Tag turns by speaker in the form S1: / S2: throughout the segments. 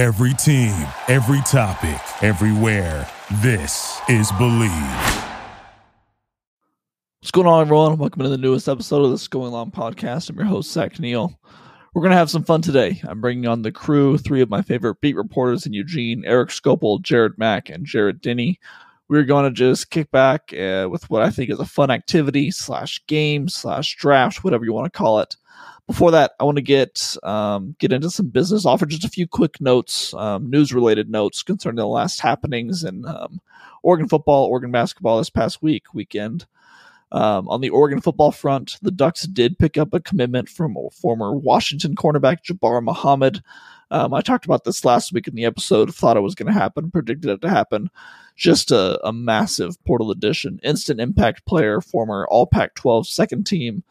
S1: Every team, every topic, everywhere. This is Believe.
S2: What's going on, everyone? Welcome to the newest episode of this Going Long podcast. I'm your host, Zach Neel. We're going to have some fun today. I'm bringing on the crew, three of my favorite beat reporters in Eugene Erik Skopil, Jared Mack, and Jarrid Denney. We're going to just kick back uh, with what I think is a fun activity slash game slash draft, whatever you want to call it. Before that, I want to get um, get into some business. Offer just a few quick notes, um, news related notes concerning the last happenings in um, Oregon football, Oregon basketball this past week weekend. Um, on the Oregon football front, the Ducks did pick up a commitment from former Washington cornerback Jabbar Muhammad. Um, I talked about this last week in the episode. Thought it was going to happen, predicted it to happen. Just a, a massive portal addition, instant impact player, former All Pac-12 second team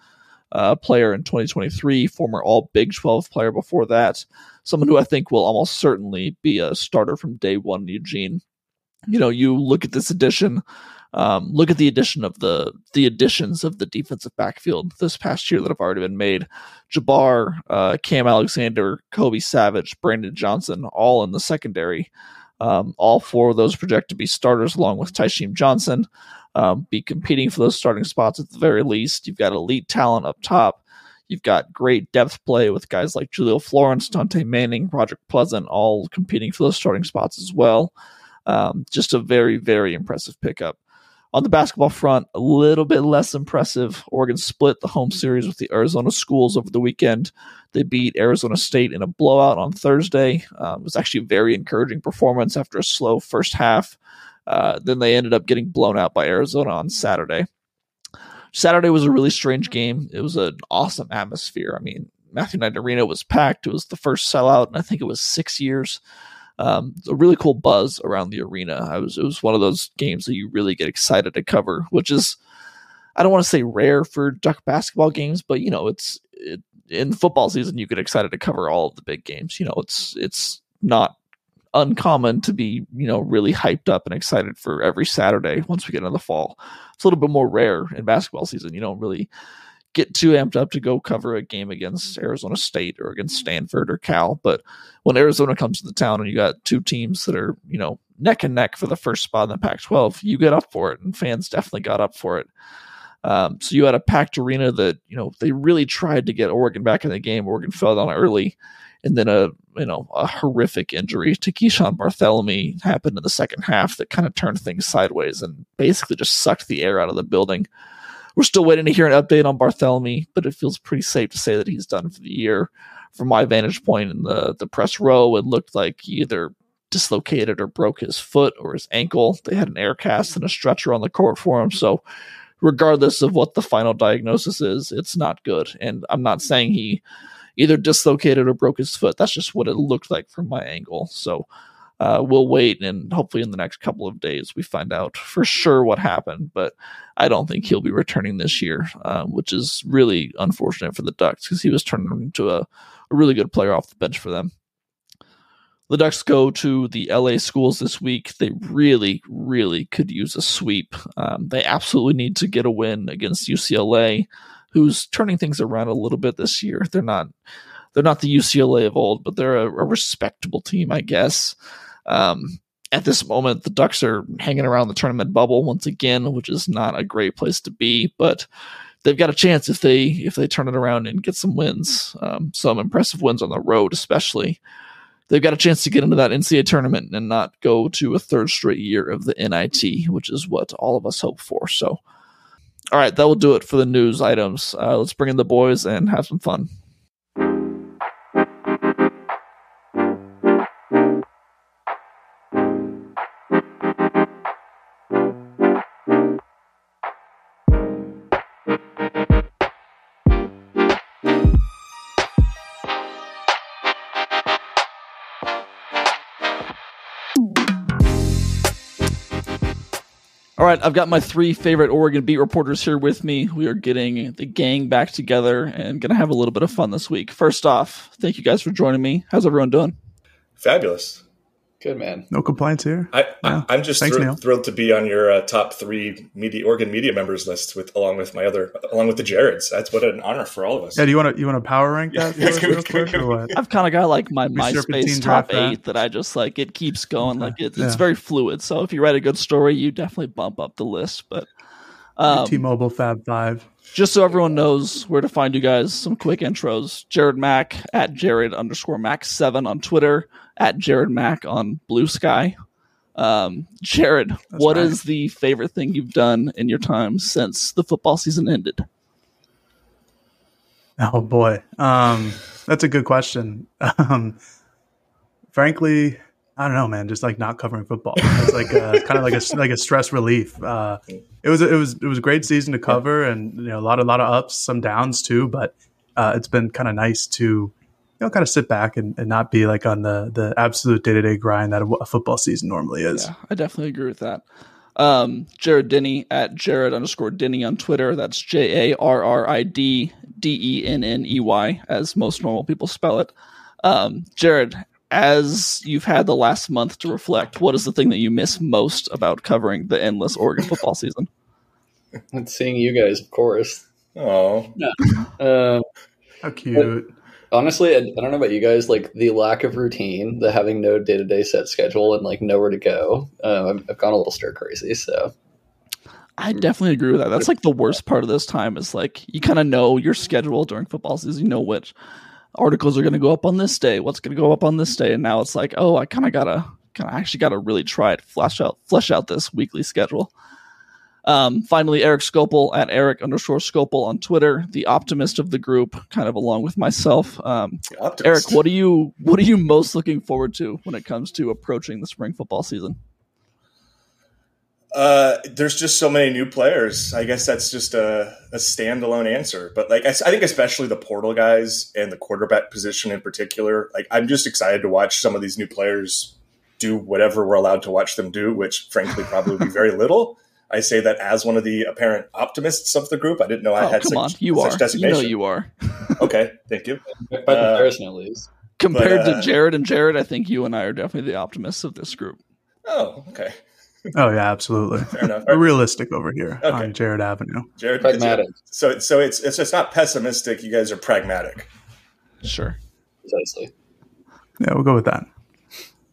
S2: uh, player in 2023, former All Big 12 player before that. Someone who I think will almost certainly be a starter from day one Eugene. You know, you look at this addition. Um, look at the addition of the the additions of the defensive backfield this past year that have already been made. Jabbar, uh, Cam Alexander, Kobe Savage, Brandon Johnson, all in the secondary. Um, all four of those project to be starters, along with Tysheem Johnson um, be competing for those starting spots at the very least. You've got elite talent up top. You've got great depth play with guys like Julio Florence, Dante Manning, Roderick Pleasant, all competing for those starting spots as well. Um, just a very, very impressive pickup. On the basketball front, a little bit less impressive. Oregon split the home series with the Arizona schools over the weekend. They beat Arizona State in a blowout on Thursday. Um, it was actually a very encouraging performance after a slow first half. Uh, then they ended up getting blown out by Arizona on Saturday. Saturday was a really strange game. It was an awesome atmosphere. I mean, Matthew Knight Arena was packed. It was the first sellout, and I think it was six years. Um, a really cool buzz around the arena. I was it was one of those games that you really get excited to cover, which is I don't want to say rare for Duck basketball games, but you know it's it, in football season you get excited to cover all of the big games. You know it's it's not uncommon to be, you know, really hyped up and excited for every Saturday once we get into the fall. It's a little bit more rare in basketball season. You don't really get too amped up to go cover a game against Arizona State or against Stanford or Cal. But when Arizona comes to the town and you got two teams that are, you know, neck and neck for the first spot in the Pac 12, you get up for it. And fans definitely got up for it. Um, so you had a packed arena that, you know, they really tried to get Oregon back in the game. Oregon fell down early and then a you know a horrific injury to Keeshawn Barthelemy happened in the second half that kind of turned things sideways and basically just sucked the air out of the building. We're still waiting to hear an update on Barthelemy, but it feels pretty safe to say that he's done for the year. From my vantage point in the the press row, it looked like he either dislocated or broke his foot or his ankle. They had an air cast and a stretcher on the court for him, so regardless of what the final diagnosis is, it's not good. And I'm not saying he either dislocated or broke his foot. That's just what it looked like from my angle. So uh, we'll wait and hopefully in the next couple of days we find out for sure what happened. But I don't think he'll be returning this year, uh, which is really unfortunate for the Ducks because he was turning into a, a really good player off the bench for them. The Ducks go to the LA schools this week. They really, really could use a sweep. Um, they absolutely need to get a win against UCLA who's turning things around a little bit this year. They're not they're not the UCLA of old, but they're a, a respectable team, I guess. Um, at this moment, the Ducks are hanging around the tournament bubble once again, which is not a great place to be, but they've got a chance if they if they turn it around and get some wins, um, some impressive wins on the road, especially. They've got a chance to get into that NCAA tournament and not go to a third straight year of the NIT, which is what all of us hope for. So all right, that will do it for the news items. Uh, let's bring in the boys and have some fun. All right, I've got my three favorite Oregon beat reporters here with me. We are getting the gang back together and going to have a little bit of fun this week. First off, thank you guys for joining me. How's everyone doing?
S3: Fabulous. Good man.
S4: No complaints here.
S5: I,
S4: Yeah.
S5: I, I'm just
S4: Thanks,
S5: thr- thrilled to be on your uh, top three media Oregon media members list with along with my other along with the Jareds. That's what an honor for all of us.
S4: Yeah, do you want to you want to power rank that
S5: Yeah,
S4: for
S5: can
S4: real
S5: can
S4: quick or what?
S2: I've kind of got like my MySpace top
S4: that.
S2: eight that I just like. It keeps going. Like it,
S4: Yeah.
S2: it's very fluid. So if you write a good story, you definitely bump up the list. But um,
S4: T-Mobile Fab Five.
S2: just so everyone knows where to find you guys, some quick intros. Jared Mack at Jared underscore Mack seven on Twitter, at Jared Mack on Blue Sky. Um, Jared, what is
S4: right.
S2: the favorite thing you've done in your time since the football season ended?
S4: Oh boy, um, that's a good question. Um, frankly, I don't know, man. Just like not covering football, it's like uh, kind of like a like a stress relief. Uh, it was it was it was a great season to cover, and you know a lot a lot of ups, some downs too. But uh, it's been kind of nice to know kind of sit back and, and not be like on the the absolute day to day grind that a, a football season normally is.
S2: Yeah, I definitely agree with that. Um, Jarrid Denney at Jarrid underscore Denney on Twitter. That's J A R R I D D E N N E Y, as most normal people spell it. Um, Jarrid, as you've had the last month to reflect, what is the thing that you miss most about covering the endless Oregon football season?
S3: It's seeing you guys, of course.
S5: Oh,
S3: Uh,
S4: How cute.
S3: Honestly, I, I don't know about you guys. Like the lack of routine, the having no day to day set schedule, and like nowhere to go. Uh, I've, I've gone a little stir crazy. So
S2: I definitely agree with that. That's like the worst part of this time is like you kind of know your schedule during football season. You know which articles are going to go up on this day, what's going to go up on this day, and now it's like, oh, I kind of gotta, kind of actually gotta really try it, flesh out, flesh out this weekly schedule. Um, finally, Erik Skopil at Erik underscore Skopil on Twitter, the optimist of the group, kind of along with myself. Um. Erik, what are you what are you most looking forward to when it comes to approaching the spring football season?
S5: Uh, there's just so many new players. I guess that's just a, a standalone answer. But like, I, I think especially the portal guys and the quarterback position in particular. Like, I'm just excited to watch some of these new players do whatever we're allowed to watch them do, which frankly probably be very little. I say that as one of the apparent optimists of the group. I didn't know I
S2: oh,
S5: had
S2: come
S5: such,
S2: on, you
S5: such
S2: are, you know you are.
S5: okay, thank you.
S3: by
S5: Uh,
S3: comparison, at least.
S2: Compared
S5: But, uh,
S2: to Jared and Jared, I think you and I are definitely the optimists of this group.
S5: Oh, okay,
S4: Oh yeah, absolutely.
S5: fair enough.
S4: We're realistic over here
S5: Okay.
S4: on Jared Avenue.
S5: Jared,
S3: Pragmatic.
S5: So, so it's it's it's not pessimistic. You guys are pragmatic.
S2: Sure.
S3: Precisely.
S4: Yeah, we'll go with that.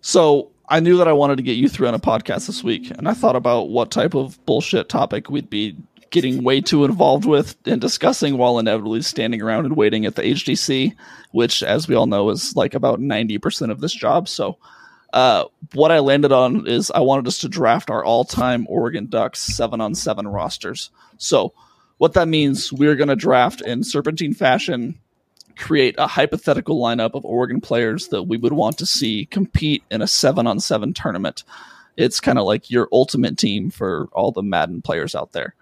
S2: So I knew that I wanted to get you through on a podcast this week, and I thought about what type of bullshit topic we'd be getting way too involved with and discussing while inevitably standing around and waiting at the HDC, which, as we all know, is like about 90% of this job. So, uh, what I landed on is I wanted us to draft our all time Oregon Ducks seven on seven rosters. So, what that means, we're going to draft in serpentine fashion create a hypothetical lineup of Oregon players that we would want to see compete in a seven on seven tournament. It's kind of like your ultimate team for all the Madden players out there.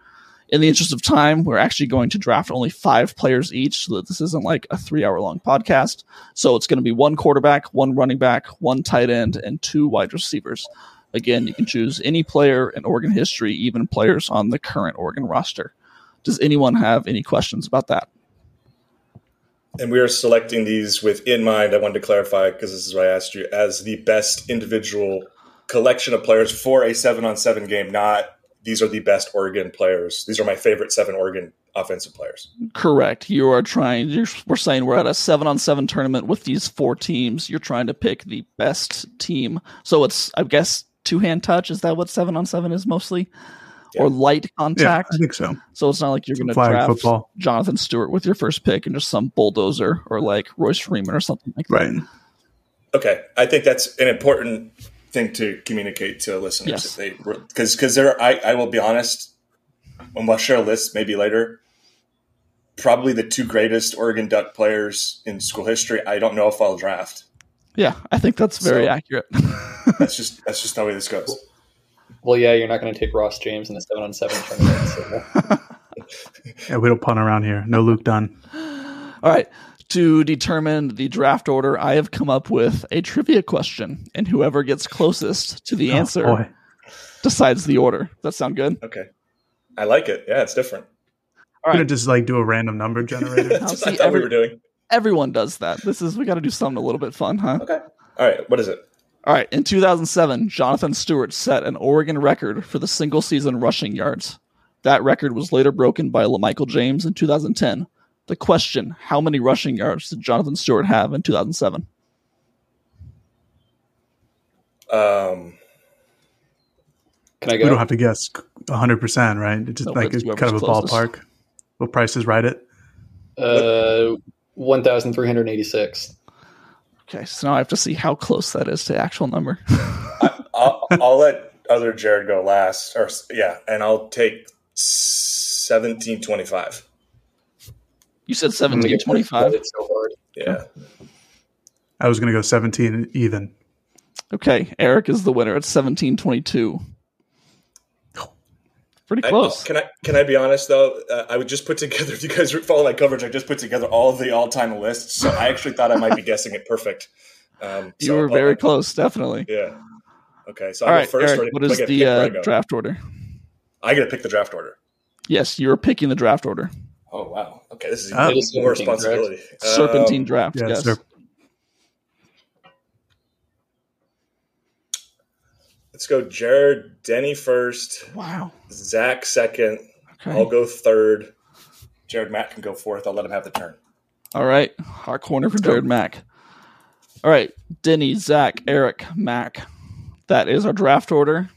S2: In the interest of time, we're actually going to draft only five players each so that this isn't like a three hour long podcast. So it's going to be one quarterback, one running back, one tight end, and two wide receivers. Again, you can choose any player in Oregon history, even players on the current Oregon roster. Does anyone have any questions about that?
S5: And we are selecting these with in mind. I wanted to clarify because this is what I asked you as the best individual collection of players for a seven on seven game. Not these are the best Oregon players. These are my favorite seven Oregon offensive players.
S2: Correct. You are trying. You're, we're saying we're at a seven on seven tournament with these four teams. You're trying to pick the best team. So it's, I guess, two hand touch. Is that what seven on seven is mostly, or light
S4: Yeah,
S2: contact?
S4: I think so.
S2: so it's not like you're going to draft
S4: football.
S2: Jonathan Stewart with your first pick and just some bulldozer or like Royce Freeman or something like that.
S4: Right.
S5: Okay, I think that's an important thing to communicate to listeners.
S2: Yes.
S5: If they because because there, I I will be honest. And we'll share a list maybe later. Probably the two greatest Oregon Duck players in school history. I don't know if I'll draft.
S2: Yeah, I think that's very
S5: So-
S2: accurate.
S5: That's just that's just the way this goes.
S3: Well, yeah, you're not going to take Ross James in a seven on seven tournament. So.
S4: Yeah, we don't punt around here. No Luke Dunn.
S2: All right. To determine the draft order, I have come up with a trivia question, and whoever gets closest to the
S4: Oh,
S2: answer
S4: boy.
S2: decides the order. Does that sound good?
S5: Okay, I like it. Yeah, it's different.
S2: All
S4: Gonna just like do a random number generator.
S2: I'll
S5: That's
S2: see
S5: what I thought
S2: every-
S5: we were doing.
S2: Everyone does that. This is we got to do something a little bit fun, huh?
S5: Okay. All right. What is it?
S2: All right. In 2007, Jonathan Stewart set an Oregon record for the single season rushing yards. That record was later broken by Michael James in 2010. The question How many rushing yards did Jonathan Stewart have in 2007?
S5: Um,
S3: can I go?
S4: We don't have to guess 100%, right? It's just
S2: no,
S4: like
S2: it's
S4: kind of a ballpark. What price is right at?
S3: Uh, 1,386.
S2: Okay. So now I have to see how close that is to the actual number.
S5: I'll, I'll let other Jared go last, or yeah, and I'll take seventeen twenty-five.
S2: You said 1725.
S3: It's so hard.
S5: Yeah,
S4: I was going to go 17 even.
S2: Okay. Erik is the winner at 1722. Pretty
S5: I-
S2: close.
S5: can I can I be honest though? Uh, I would just put together. If you guys follow my coverage, I just put together all of the all-time lists. So I actually thought I might be guessing it perfect. Um,
S2: you
S5: so
S2: were
S5: I'll-
S2: very close, definitely.
S5: Yeah. Okay, so
S2: All
S5: I'll
S2: right,
S5: first.
S2: Erik,
S5: or
S2: what
S5: do I
S2: is
S5: get to
S2: the
S5: pick where I
S2: uh, draft order?
S5: I get to pick the draft order.
S2: Yes, you're picking the draft order.
S5: Oh wow. Okay, this is
S4: Ah.
S5: even
S3: It is
S5: more
S3: serpentine, correct?
S5: responsibility.
S2: Serpentine
S5: Um,
S2: draft.
S4: Yeah,
S2: yes.
S4: sir.
S5: Let's go. Jarrid Denney first.
S2: Wow.
S5: Zach second.
S2: Okay.
S5: I'll go third. Jared Mack can go fourth. I'll let him have the turn.
S2: All right. Hot corner for Jared Mack. All right. Denney, Zach, Erik, Mack. That is our draft order.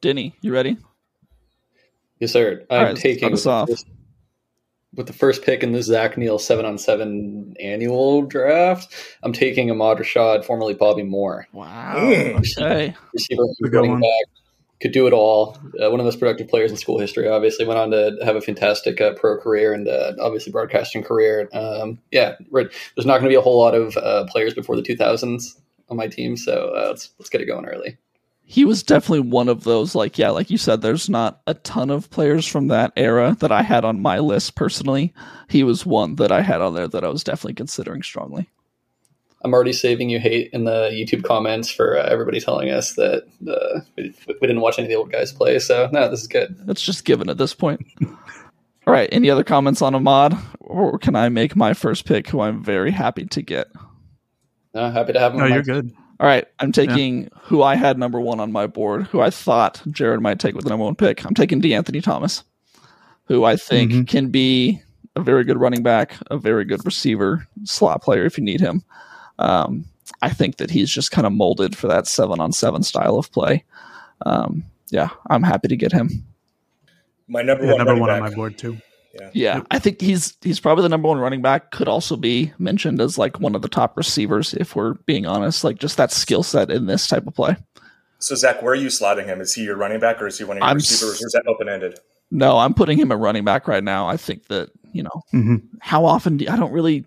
S2: Denney, you ready?
S3: Yes, sir.
S2: All
S3: I'm
S2: right,
S3: taking
S2: start us
S3: with,
S2: off.
S3: the first, with the first pick in the Zach Neel seven on seven annual draft. I'm taking Ahmad Rashad, formerly Bobby Moore,
S2: Wow.
S5: Mm.
S2: Okay.
S3: receiver, running back. Could do it all. Uh, one of the most productive players in school history. Obviously, went on to have a fantastic uh, pro career and uh, obviously broadcasting career. Um, yeah, right. There's not going to be a whole lot of uh, players before the 2000s on my team, so uh, let's let's get it going early.
S2: He was definitely one of those, like, yeah, like you said, there's not a ton of players from that era that I had on my list personally. He was one that I had on there that I was definitely considering strongly.
S3: I'm already saving you hate in the YouTube comments for uh, everybody telling us that uh, we, we didn't watch any of the old guys play. So no, this is good.
S2: It's just given at this point. All right. Any other comments on Ahmad? Or can I make my first pick, who I'm very happy to get?
S3: No, happy to have him.
S4: No, you're good.
S2: All right. I'm taking who I had number one on my board, who I thought Jared might take with the number one pick. I'm taking De'Anthony Thomas, who I think
S4: Mhm.
S2: can be a very good running back, a very good receiver, slot player if you need him. Um, I think that he's just kind of molded for that seven on seven style of play. Um, yeah, I'm happy to get him.
S5: My number
S4: Yeah,
S5: one
S4: number
S5: running
S4: one on my board too.
S2: Yeah, I think he's he's probably the number one running back. Could also be mentioned as like one of the top receivers if we're being honest. Like just that skill set in this type of play.
S5: So Zach, where are you slotting him? Is he your running back or is he one of your
S2: I'm
S5: receivers?
S2: s-
S5: Or is that open ended?
S2: No, I'm putting him at running back right now. I think that you know
S4: hmm
S2: how often do, I don't really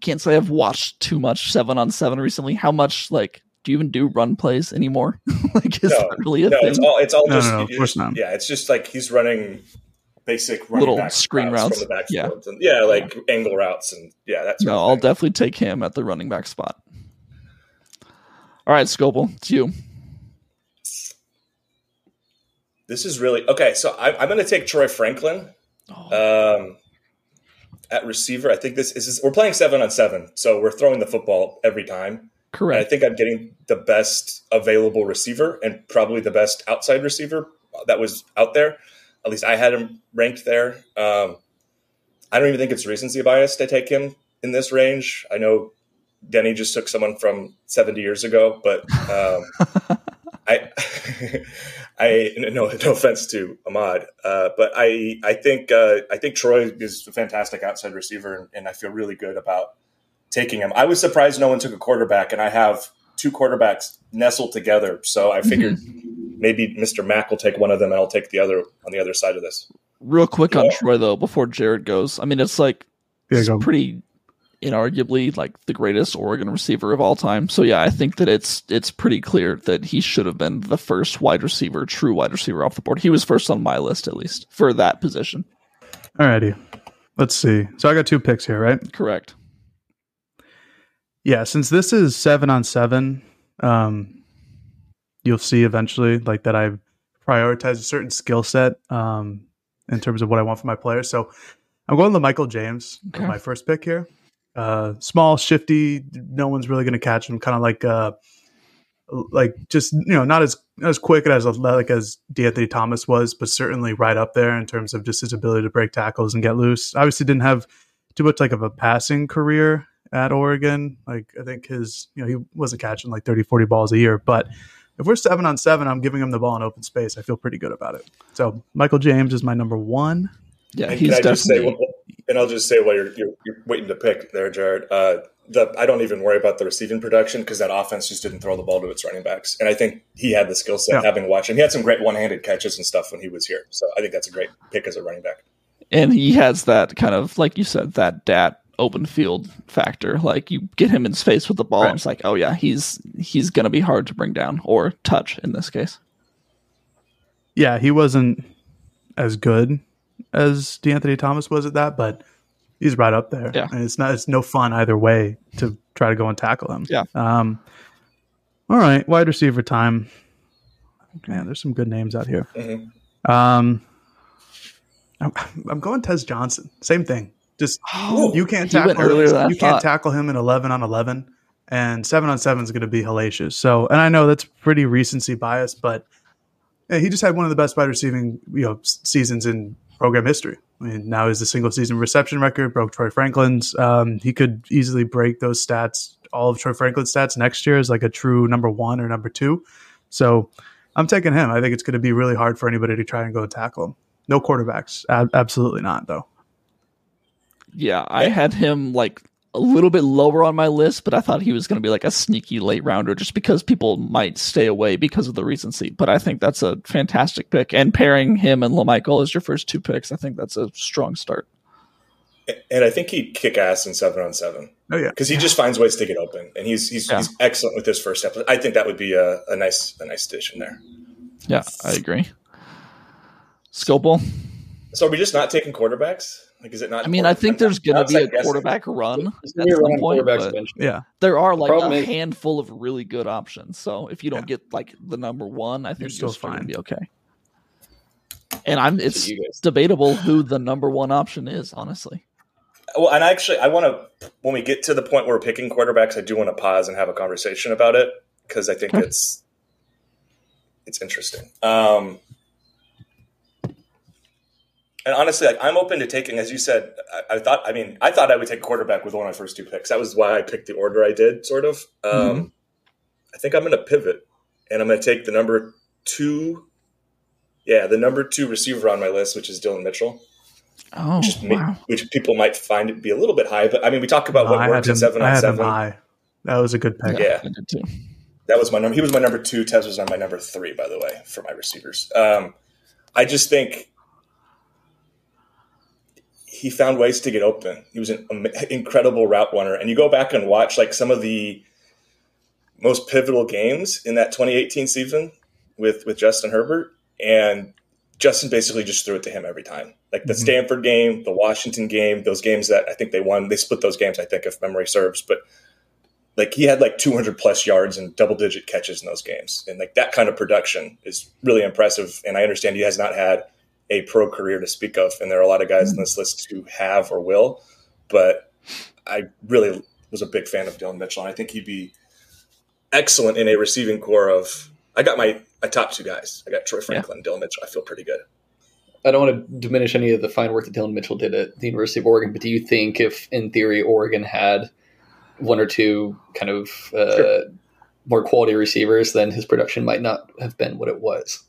S2: can't say I've watched too much seven on seven recently. How much like do you even do run plays anymore? like is
S5: No,
S2: that really a
S5: No,
S2: thing?
S5: it's all it's all
S4: No,
S5: just
S4: no, no, of course not.
S5: Yeah, it's just like he's running basic running
S2: Little
S5: back
S2: screen
S5: routes
S2: routes.
S5: the
S2: Yeah.
S5: And, yeah, like angle routes and yeah, that's
S2: no, I'll definitely take him at the running back spot. All right, Skopil, it's you.
S5: This is really okay. So I, I'm going to take Troy Franklin
S2: Oh,
S5: um, at receiver. I think this is we're playing seven on seven, so we're throwing the football every time. And I think I'm getting the best available receiver and probably the best outside receiver that was out there. At least I had him ranked there. Um, I don't even think it's recency bias to take him in this range. I know Denney just took someone from 70 years ago, but um, I, I no no offense to Ahmad, uh, but I I think uh, I think Troy is a fantastic outside receiver, and, and I feel really good about taking him. I was surprised no one took a quarterback, and I have two quarterbacks nestled together. So I figured maybe Mr. Mack will take one of them, and I'll take the other on the other side of this.
S2: Real quick on
S5: Yeah.
S2: Troy though, before Jared goes. I mean, it's like
S4: Yeah,
S2: it's pretty inarguably like the greatest Oregon receiver of all time. So yeah, I think that it's it's pretty clear that he should have been the first wide receiver, true wide receiver off the board. He was first on my list at least for that position.
S4: Alrighty. Let's see. So I got two picks here, right?
S2: Correct.
S4: Yeah, since this is seven on seven, um, you'll see eventually like that I prioritize a certain skill set um, in terms of what I want for my players. So I'm going to Michael James for my first pick here. Uh, small, shifty. No one's really going to catch him. Kind of like uh, like just you know not as not as quick as athletic as De'Anthony Thomas was, but certainly right up there in terms of just his ability to break tackles and get loose. Obviously, didn't have too much like of a passing career at Oregon. Like I think his you know he wasn't catching like 30, 40 balls a year, but if we're seven on seven, I'm giving him the ball in open space. I feel pretty good about it. So Michael James is my number one.
S2: Yeah,
S5: And
S2: he's
S5: can I just say,
S2: definitely.
S5: and I'll just say while you're, you're, you're waiting to pick there, Jared, uh, the, I don't even worry about the receiving production because that offense just didn't throw the ball to its running backs. And I think he had the skill set
S4: Yeah.
S5: having watched him. He had some great one handed catches and stuff when he was here. So I think that's a great pick as a running back.
S2: and he has that kind of like you said that dat open field factor like you get him in space with the ball
S4: Right.
S2: and it's like oh yeah he's he's gonna be hard to bring down or touch in this case
S4: Yeah, he wasn't as good as De'Anthony Thomas was at that, but he's right up there.
S2: Yeah.
S4: and it's not it's no fun either way to try to go and tackle him.
S2: Yeah.
S4: Um. All right, wide receiver time. Man, there's some good names out here.
S5: Mhm.
S4: Um, I'm, I'm going Tez Johnson. Same thing. Just you can't
S2: He went
S4: tackle
S2: earlier than I
S4: you can't tackle him in 11 on 11 and 7 on 7 is going to be hellacious. So, and I know that's pretty recency bias, but yeah, he just had one of the best wide receiving, you know, seasons in program history. I mean, now is the single season reception record broke Troy Franklin's. Um, he could easily break those stats, all of Troy Franklin's stats next year is like a true number 1 or number 2. So, I'm taking him. I think it's going to be really hard for anybody to try and go and tackle him. No quarterbacks. Ab- absolutely not, though.
S2: Yeah i had him like a little bit lower on my list but i thought he was gonna be like a sneaky late rounder just because people might stay away because of the recency but i think that's a fantastic pick and pairing him and lamichael as your first two picks i think that's a strong start
S5: And I think he'd kick ass in seven on seven
S4: Oh, yeah.
S5: because he just finds ways to get open, and he's he's,
S2: Yeah.
S5: he's excellent with his first step. I think that would be a, a nice a nice addition there.
S2: yeah i agree Skopil
S5: So are we just not taking quarterbacks? Like, is it not?
S2: I mean, I think there's going to be a
S5: guessing.
S2: quarterback run
S3: There's
S2: at
S3: gonna be a
S2: some point, but.
S4: Yeah.
S2: there are like
S3: Problem
S2: a
S3: is-
S2: handful of really good options. So if you don't get like the number one, I think
S4: You're
S2: you're
S4: still
S2: still to
S4: fine.
S2: be okay. And I'm it's
S3: you
S2: debatable who the number one option is. Honestly,
S5: Well, and actually, I want to when we get to the point where we're picking quarterbacks, I do want to pause and have a conversation about it because I think
S2: Okay.
S5: it's it's interesting. Um, and honestly, like, I'm open to taking, as you said. I, I thought, I mean, I thought I would take quarterback with one of my first two picks. That was why I picked the order I did, sort of. Um,
S2: Mhm.
S5: I think I'm going to pivot, and I'm going to take the number two. Yeah, the number two receiver on my list, which is Dillon Mitchell
S2: oh
S5: which, may-
S2: wow,
S5: which people might find it be a little bit high. But I mean, we talk about
S4: No,
S5: what
S4: I
S5: works
S4: had
S5: at seven
S4: I
S5: on
S4: had
S5: seven.
S4: high. That was a good pick.
S5: Yeah.
S2: I did too.
S5: That was my number. He was my number two. Tez was on my number three, by the way, for my receivers. Um, I just think he found ways to get open. He was an incredible route runner. And you go back and watch like some of the most pivotal games in that 2018 season with with Justin Herbert, and Justin basically just threw it to him every time. Like the
S4: Mhm.
S5: Stanford game, the Washington game, those games that I think they won. They split those games, I think, if memory serves. But like he had like 200 plus yards and double digit catches in those games, and like that kind of production is really impressive. And I understand he has not had a pro career to speak of, and there are a lot of guys in this list who have or will. But I really was a big fan of Dillon Mitchell, and I think he'd be excellent in a receiving core of. I got my, my top two guys. I got Troy Franklin, Dillon Mitchell. I feel pretty good.
S3: I don't want to diminish any of the fine work that Dillon Mitchell did at the University of Oregon, but do you think if, in theory, Oregon had one or two kind of uh,
S5: Sure.
S3: more quality receivers, then his production might not have been what it was?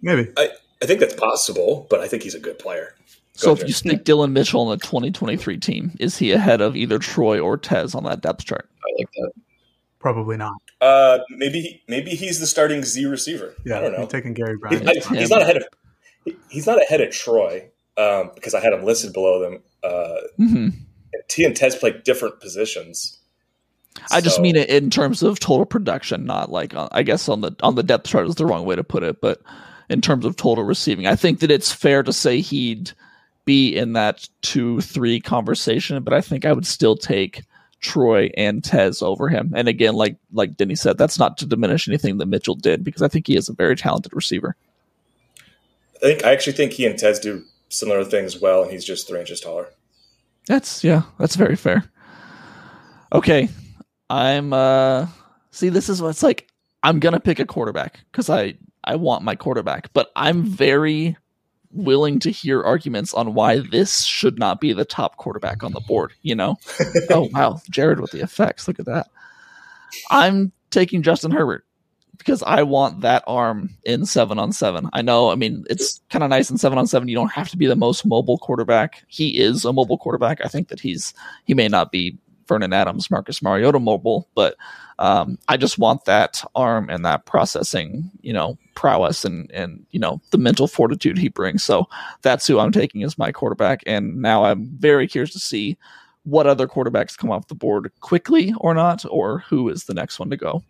S4: Maybe.
S5: I think that's possible, but I think he's a good player.
S2: So
S5: Go
S2: if
S5: ahead.
S2: you sneak Dillon Mitchell on the 2023 team, is he ahead of either Troy or Tez on that depth chart?
S3: I like that.
S4: Probably not.
S5: Uh, maybe maybe he's the starting Z receiver.
S4: Yeah,
S5: I don't know.
S4: Taking Gary
S5: He-
S4: Bryant.
S5: I- he's not ahead of he's not ahead of Troy um, because I had him listed below them. Uh,
S2: hmm
S5: T and Tez play different positions.
S2: I just mean it in terms of total production, not like on, I guess on the on the depth chart is the wrong way to put it, but in terms of total receiving, I think that it's fair to say he'd be in that two three conversation, but I think I would still take Troy and Tez over him. And again, like like Denney said, that's not to diminish anything that Mitchell did because I think he is a very talented receiver.
S5: I think I actually think he and Tez do similar things well, and he's just three inches taller.
S2: That's yeah, that's very fair. Okay. I'm uh See, this is what's like. I'm gonna pick a quarterback because I I want my quarterback, but I'm very willing to hear arguments on why this should not be the top quarterback on the board. You know? oh wow, Jared with the effects. Look at that. I'm taking Justin Herbert because I want that arm in seven on seven. I know, I mean, it's kind of nice in seven on seven. You don't have to be the most mobile quarterback. He is a mobile quarterback. I think that he's he may not be Vernon Adams, Marcus Mariota mobile, but um, I just want that arm and that processing, you know, prowess and and you know the mental fortitude he brings. So that's who I'm taking as my quarterback. And now I'm very curious to see what other quarterbacks come off the board quickly or not, or who is the next one to go.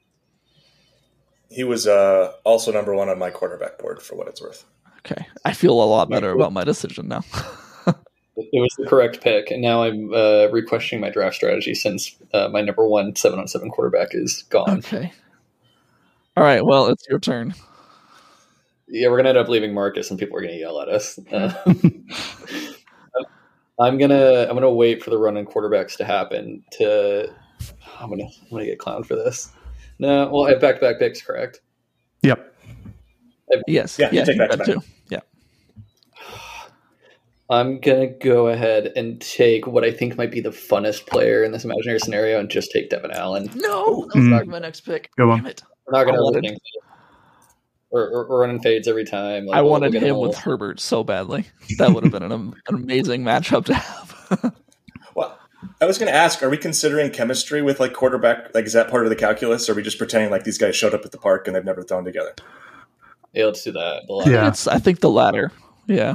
S5: He was uh, also number one on my quarterback board for what it's worth.
S2: Okay, I feel a lot better about my decision now.
S3: it was the correct pick, and now I'm uh, re-questioning my draft strategy since uh, my number one seven on seven quarterback is gone.
S2: Okay. All right. Well, it's your turn.
S3: Yeah, we're gonna end up leaving Marcus, and people are gonna yell at us. Uh, I'm gonna I'm gonna wait for the run on quarterbacks to happen. To I'm gonna I'm gonna get clowned for this. No, well, I have back to back picks, correct?
S4: Yep.
S2: Yes.
S5: Yeah, you take
S2: you
S5: back to back.
S2: two. Yeah.
S3: I'm gonna go ahead and take what I think might be the funnest player in this imaginary scenario, and just take Devin Allen.
S2: No, that was
S4: Mm.
S2: not my next pick.
S4: Go on.
S2: Damn it.
S3: We're not gonna
S2: I wanted-
S3: running or, or, or running fades every time. Like,
S2: I wanted
S3: we'll
S2: him
S3: all-
S2: with Herbert so badly. That would have been an, an amazing matchup to have.
S5: Well, I was going to ask: Are we considering chemistry with like quarterback? Like, is that part of the calculus? Or are we just pretending like these guys showed up at the park and they've never thrown together?
S3: Yeah, let's do that.
S4: Yeah.
S2: it's I think the latter. Yeah.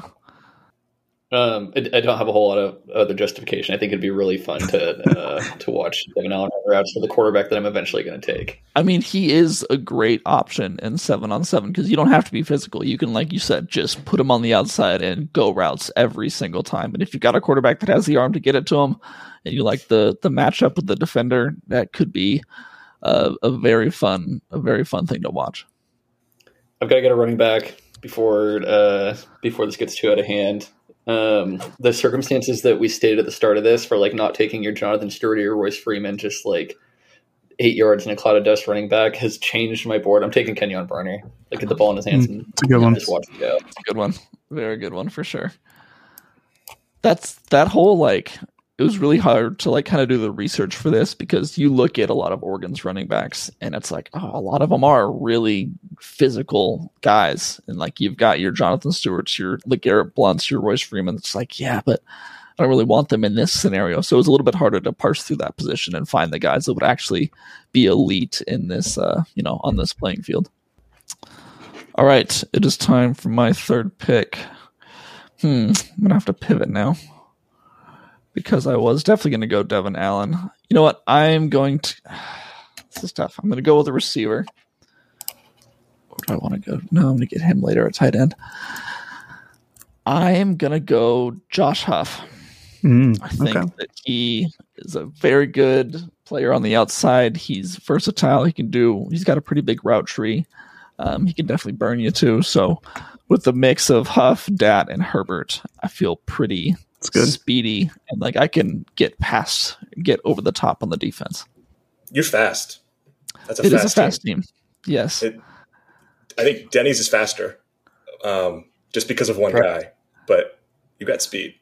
S3: Um, I, I don't have a whole lot of other justification. I think it'd be really fun to uh, to watch Devin Allen routes for the quarterback that I'm eventually going to take.
S2: I mean, he is a great option in seven on seven because you don't have to be physical. You can, like you said, just put him on the outside and go routes every single time. And if you've got a quarterback that has the arm to get it to him, and you like the the matchup with the defender, that could be a, a very fun a very fun thing to watch.
S3: I've got to get a running back before uh, before this gets too out of hand. Um, the circumstances that we stated at the start of this for like not taking your Jonathan Stewart or your Royce Freeman just like eight yards in a cloud of dust running back has changed my board. I'm taking Kenjon Barner. Like get the ball in his hands and
S4: It's a good one.
S3: just watch it go.
S2: Good one, very good one for sure. That's that whole like it was really hard to like kind of do the research for this because you look at a lot of Oregon's running backs and it's like oh a lot of them are really physical guys and like you've got your Jonathan Stewart's your LeGarrette Blunts your Royce Freeman it's like yeah but I don't really want them in this scenario so it was a little bit harder to parse through that position and find the guys that would actually be elite in this uh you know on this playing field. All right, it is time for my third pick. Hmm, I'm gonna have to pivot now because I was definitely gonna go Devin Allen. You know what? I'm going to. This is tough. I'm gonna go with a receiver. Or do I want to go? No, I'm gonna get him later at tight end. I am gonna go Josh Huff.
S4: Mm,
S2: I think
S4: okay.
S2: that he is a very good player on the outside. He's versatile. He can do. He's got a pretty big route tree. Um, he can definitely burn you too. So, with the mix of Huff, Dat, and Herbert, I feel pretty
S4: It's good.
S2: speedy and like I can get past, get over the top on the defense.
S5: You're fast. That's a
S2: It is
S5: fast
S2: a fast
S5: team.
S2: team. Yes.
S5: It- I think Denney's is faster, um, just because of one
S3: Right.
S5: guy. But you got speed.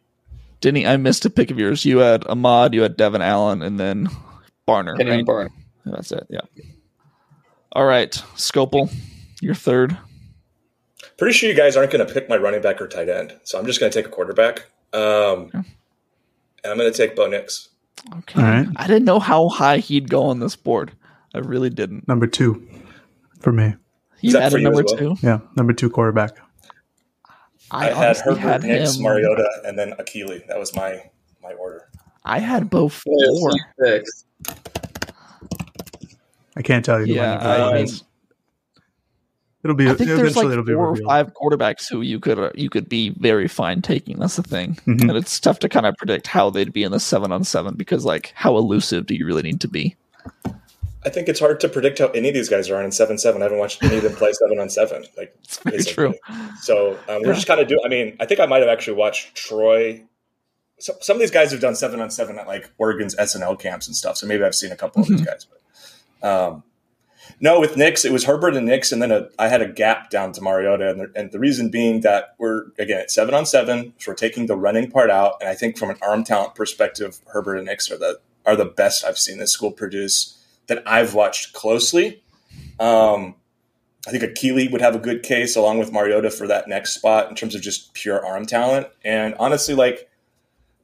S2: Denney, I missed a pick of yours. You had Ahmad, you had Devin Allen, and then Barner.
S3: Kenjon
S2: right?
S3: Barner.
S2: That's it. Yeah. All right, Skopil, your third.
S5: Pretty sure you guys aren't going to pick my running back or tight end, so I'm just going to take a quarterback. Um, and I'm going to take Bo Nix.
S2: Okay.
S4: All right.
S2: I didn't know how high he'd go on this board. I really didn't.
S4: Number two for me.
S2: You
S5: that
S2: had a number
S5: well?
S2: two.
S4: Yeah, number two quarterback.
S5: I,
S2: I,
S5: had
S2: honestly
S5: Herbert,
S2: had
S5: Nix,
S2: him.
S5: Mariota, and then Akili. That was my my order.
S2: I had Bo
S3: Yeah,
S2: four.
S3: six.
S4: I can't tell you.
S2: Yeah,
S4: my number
S2: I,
S4: one is. It'll be.
S2: I think there's like
S4: it'll be
S2: four or five quarterbacks who you could uh, you could be very fine taking. That's the thing,
S4: Mhm.
S2: and it's tough to kind of predict how they'd be in the seven on seven because like how elusive do you really need to be?
S5: I think it's hard to predict how any of these guys are on in seven seven. I haven't watched any of them play seven on seven. Like
S2: It's very
S5: basically.
S2: true.
S5: So um, we're
S2: Yeah.
S5: just kind of do. I mean, I think I might have actually watched Troy. So, some of these guys have done seven on seven at like Oregon's SNL camps and stuff. So maybe I've seen a couple of these
S2: Mhm.
S5: guys. But um, No, with Nix, it was Herbert and Nix, and then a, I had a gap down to Mariota, and the, and the reason being that we're again at seven on seven, so we're taking the running part out, and I think from an arm talent perspective, Herbert and Nix are the are the best I've seen this school produce that I've watched closely. Um, I think Akili would have a good case along with Mariota for that next spot in terms of just pure arm talent, and honestly, like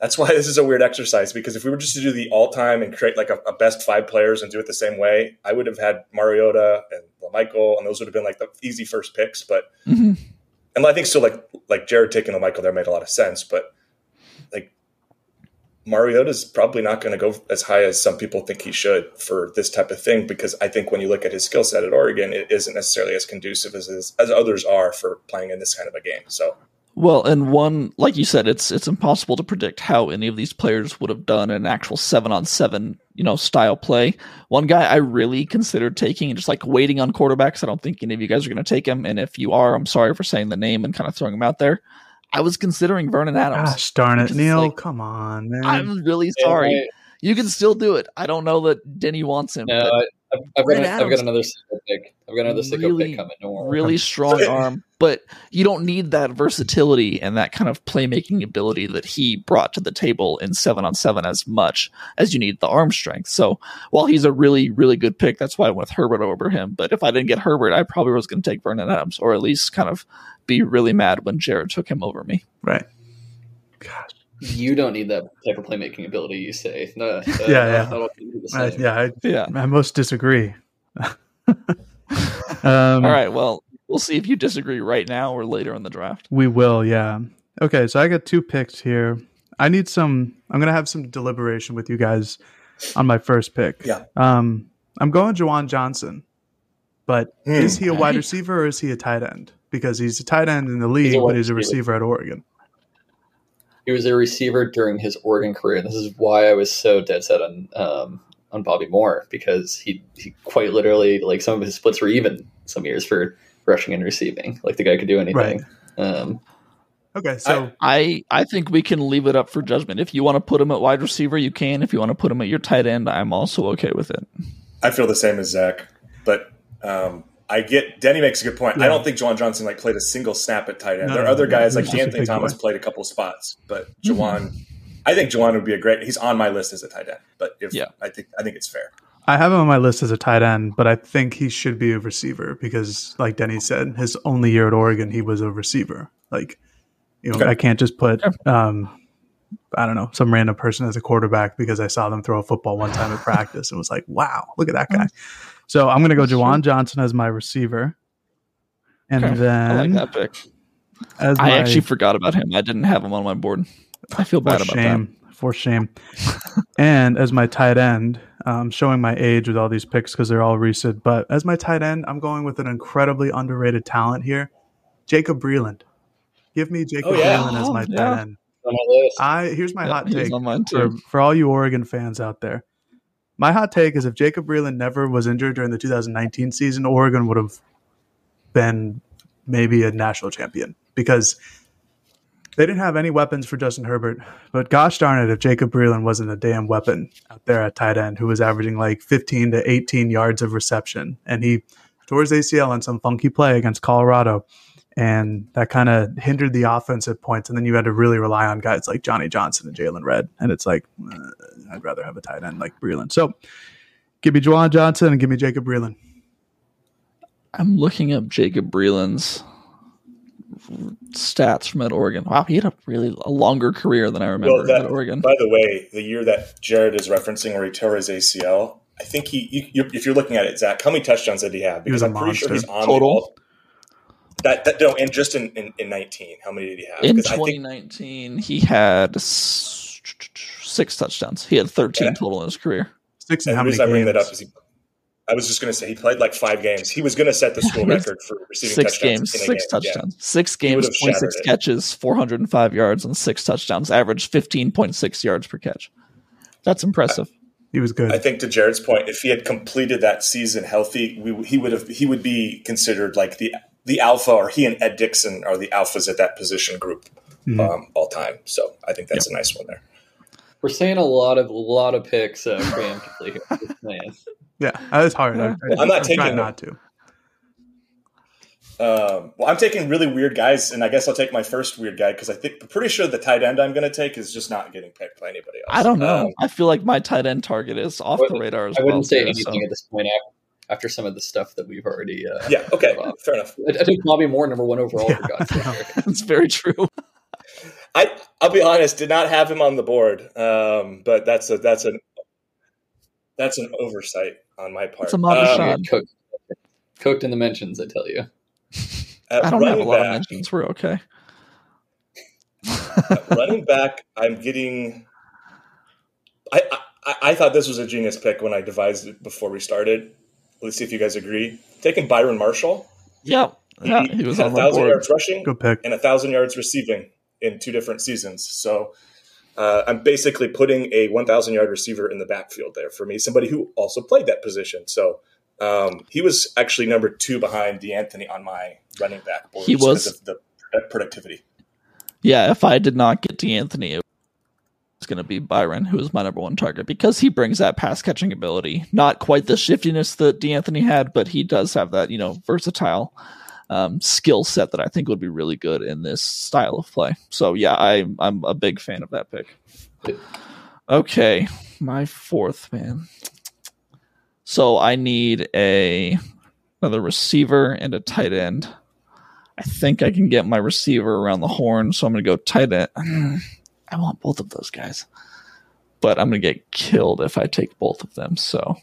S5: that's why this is a weird exercise because if we were just to do the all time and create like a, a, best five players and do it the same way, I would have had Mariota and Michael, and those would have been like the easy first picks. But mm-hmm. and I think still like like Jared taking Michael there made a lot of sense. But like Mariota's probably not going to go as high as some people think he should for this type of thing because I think when you look at his skill set at Oregon, it isn't necessarily as conducive as as others are for playing in this kind of a game. So
S2: well, and one, like you said, it's it's impossible to predict how any of these players would have done an actual seven on seven, you know, style play. One guy I really considered taking, and just like waiting on quarterbacks. I don't think any of you guys are going to take him, and if you are, I'm sorry for saying the name and kind of throwing him out there. I was considering Vernon Adams.
S4: Gosh darn it, Neel! Like, come on, man.
S2: I'm really sorry. Yeah, you can still do it. I don't know that Denney wants him.
S3: No, I, I've, I've, got, I've, got, another sicko pick. I've got another sicko really, pick coming.
S2: Really strong arm, but you don't need that versatility and that kind of playmaking ability that he brought to the table in seven on seven as much as you need the arm strength. So while he's a really, really good pick, that's why I went with Herbert over him. But if I didn't get Herbert, I probably was going to take Vernon Adams, or at least kind of be really mad when Jared took him over me.
S4: Right.
S3: Gosh you don't need that type of playmaking ability. You say, no, uh,
S4: yeah, yeah, I, yeah, I, yeah. I most disagree.
S2: um, All right, well, we'll see if you disagree right now or later in the draft.
S4: We will, yeah. Okay, so I got two picks here. I need some. I'm gonna have some deliberation with you guys on my first pick.
S5: Yeah.
S4: Um, I'm going Juwan Johnson, but mm. is he a wide receiver or is he a tight end? Because he's a tight end in the league, he's but he's a receiver at Oregon.
S3: He was a receiver during his Oregon career. And this is why I was so dead set on um, on Bobby Moore because he, he quite literally like some of his splits were even some years for rushing and receiving. Like the guy could do anything. Right. Um,
S4: okay, so
S2: I, I think we can leave it up for judgment. If you want to put him at wide receiver, you can. If you want to put him at your tight end, I'm also okay with it.
S5: I feel the same as Zach, but um, I get Denney makes a good point. Yeah. I don't think Juwan Johnson like played a single snap at tight end. No, there are other guys like Anthony Thomas played a couple spots, but Juwan, mm-hmm. I think Juwan would be a great. He's on my list as a tight end, but if yeah. I think I think it's fair.
S4: I have him on my list as a tight end, but I think he should be a receiver because, like Denney said, his only year at Oregon, he was a receiver. Like, you know, okay. I can't just put, um, I don't know, some random person as a quarterback because I saw them throw a football one time at practice and was like, wow, look at that guy. So I'm going to go Juwan Johnson as my receiver, and okay. then
S2: I like that pick. As I actually forgot about him. I didn't have him on my board. I feel bad about
S4: shame,
S2: that.
S4: For shame. and as my tight end, I'm showing my age with all these picks because they're all recent. But as my tight end, I'm going with an incredibly underrated talent here, Jacob Breeland. Give me Jacob oh, yeah. Breeland as my oh, tight end. I here's my yeah, hot take for, for all you Oregon fans out there. My hot take is if Jacob Breeland never was injured during the 2019 season, Oregon would have been maybe a national champion because they didn't have any weapons for Justin Herbert. But gosh darn it, if Jacob Breeland wasn't a damn weapon out there at tight end who was averaging like 15 to 18 yards of reception, and he tore his ACL on some funky play against Colorado and that kind of hindered the offense at points. And then you had to really rely on guys like Johnny Johnson and Jaylon Redd, and it's like uh, I'd rather have a tight end like Breeland. So give me Juwan Johnson and give me Jacob Breeland.
S2: I'm looking up Jacob Breeland's stats from at Oregon. Wow, he had a really a longer career than I remember well, that, at Oregon.
S5: By the way, the year that Jared is referencing where he tore his ACL, I think he. You, if you're looking at it, Zach, how many touchdowns did he have? Because he I'm pretty sure he's on total. That, that no, and just in, in, in 19, how many did he have?
S2: In 2019, think, he had six touchdowns. He had 13 yeah. total in his career.
S4: Six and, and how many I
S5: bring that up is he, I was just going to say he played like five games. He was going to set the school record for receiving
S2: six games, six game. touchdowns, yeah. six games, 26 catches, 405 yards, and six touchdowns. Average 15.6 yards per catch. That's impressive. I,
S4: he was good.
S5: I think to Jared's point, if he had completed that season healthy, we, he would have he would be considered like the the alpha, or he and Ed Dickson are the alphas at that position group mm-hmm. um, all time. So I think that's yep. a nice one there.
S3: We're saying a lot of a lot of picks uh, preemptively here.
S4: Yeah, that's hard.
S2: Yeah.
S4: I, I,
S5: I'm not
S4: I'm
S5: taking
S4: trying not to.
S5: Um, well, I'm taking really weird guys, and I guess I'll take my first weird guy because I think I'm pretty sure the tight end I'm going to take is just not getting picked by anybody else.
S2: I don't know.
S5: Um,
S2: I feel like my tight end target is off the radar as
S3: I wouldn't say
S2: too,
S3: anything
S2: so-
S3: at this point after, after some of the stuff that we've already. Uh,
S5: yeah. Okay.
S3: Wow.
S5: Fair enough.
S3: I, I took Bobby Moore number one overall for
S4: Yeah.
S3: God's.
S2: That's very true.
S5: I I'll be honest, did not have him on the board, um, but that's a that's an that's an oversight on my part.
S2: It's a modern
S5: Um,
S2: shot.
S3: Cooked, cooked in the mentions, I tell you.
S5: at
S2: I don't have a
S5: running
S2: lot of mentions. We're okay.
S5: running back, I'm getting. I, I I thought this was a genius pick when I devised it before we started. Let's see if you guys agree. Taking Byron Marshall,
S2: Yep. Yeah, he was on
S5: a
S2: my
S5: thousand
S2: board.
S5: yards rushing
S4: Good pick.
S5: and a thousand yards receiving in two different seasons. So uh, I'm basically putting a 1,000 yard receiver in the backfield there for me, somebody who also played that position. So um, he was actually number two behind De'Anthony on my running back board.
S2: He was.
S5: of the productivity.
S2: Yeah, if I did not get De'Anthony, it was going to be Byron, who is my number one target because he brings that pass catching ability. Not quite the shiftiness that De'Anthony had, but he does have that, you know, versatile um, skill set that I think would be really good in this style of play. So yeah, I, I'm a big fan of that pick. Okay, my fourth man. So I need a another receiver and a tight end. I think I can get my receiver around the horn, so I'm going to go tight end. I want both of those guys, but I'm going to get killed if I take both of them. So,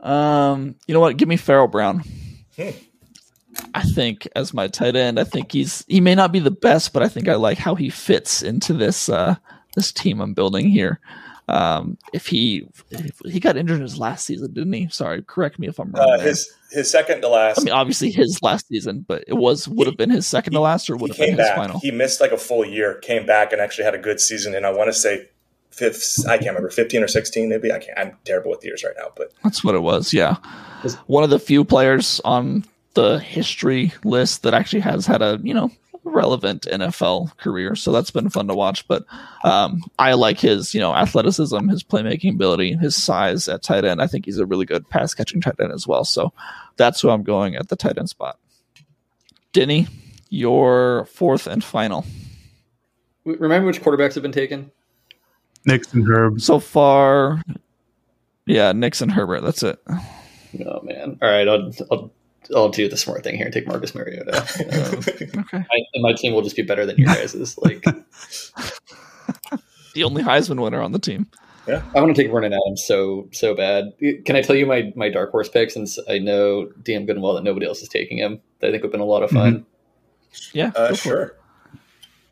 S2: um, you know what? Give me Pharaoh Brown.
S5: Hmm.
S2: I think as my tight end, I think he's he may not be the best, but I think I like how he fits into this uh this team I'm building here. Um, if he if he got injured in his last season, didn't he? Sorry, correct me if I'm wrong.
S5: Uh, his his second to last.
S2: I mean, obviously his last season, but it was would have been his second to last, or
S5: he
S2: would have been his
S5: back.
S2: final.
S5: He missed like a full year, came back and actually had a good season. And I want to say fifth, I can't remember, 15 or 16 maybe. I can't, I'm terrible with years right now, but
S2: That's what it was. Yeah, one of the few players on the history list that actually has had a you know relevant NFL career. So that's been fun to watch. But um, I like his you know athleticism, his playmaking ability, his size at tight end. I think he's a really good pass catching tight end as well. So that's who I'm going at the tight end spot. Denney, your fourth and final.
S3: Remember which quarterbacks have been taken?
S4: Nixon Herb.
S2: So far, yeah, Nixon Herbert. That's it.
S3: Oh man! All right, I'll I'll, I'll do the smart thing here and take Marcus Mariota. Um,
S2: Okay.
S3: I, and my team will just be better than your guys's. Like
S2: The only Heisman winner on the team. Yeah.
S3: I want to take Vernon Adams so so bad. Can I tell you my my dark horse pick since I know damn good and well that nobody else is taking him? That I think would have been a lot of fun.
S2: Yeah,
S5: uh,
S2: go for it.
S5: sure.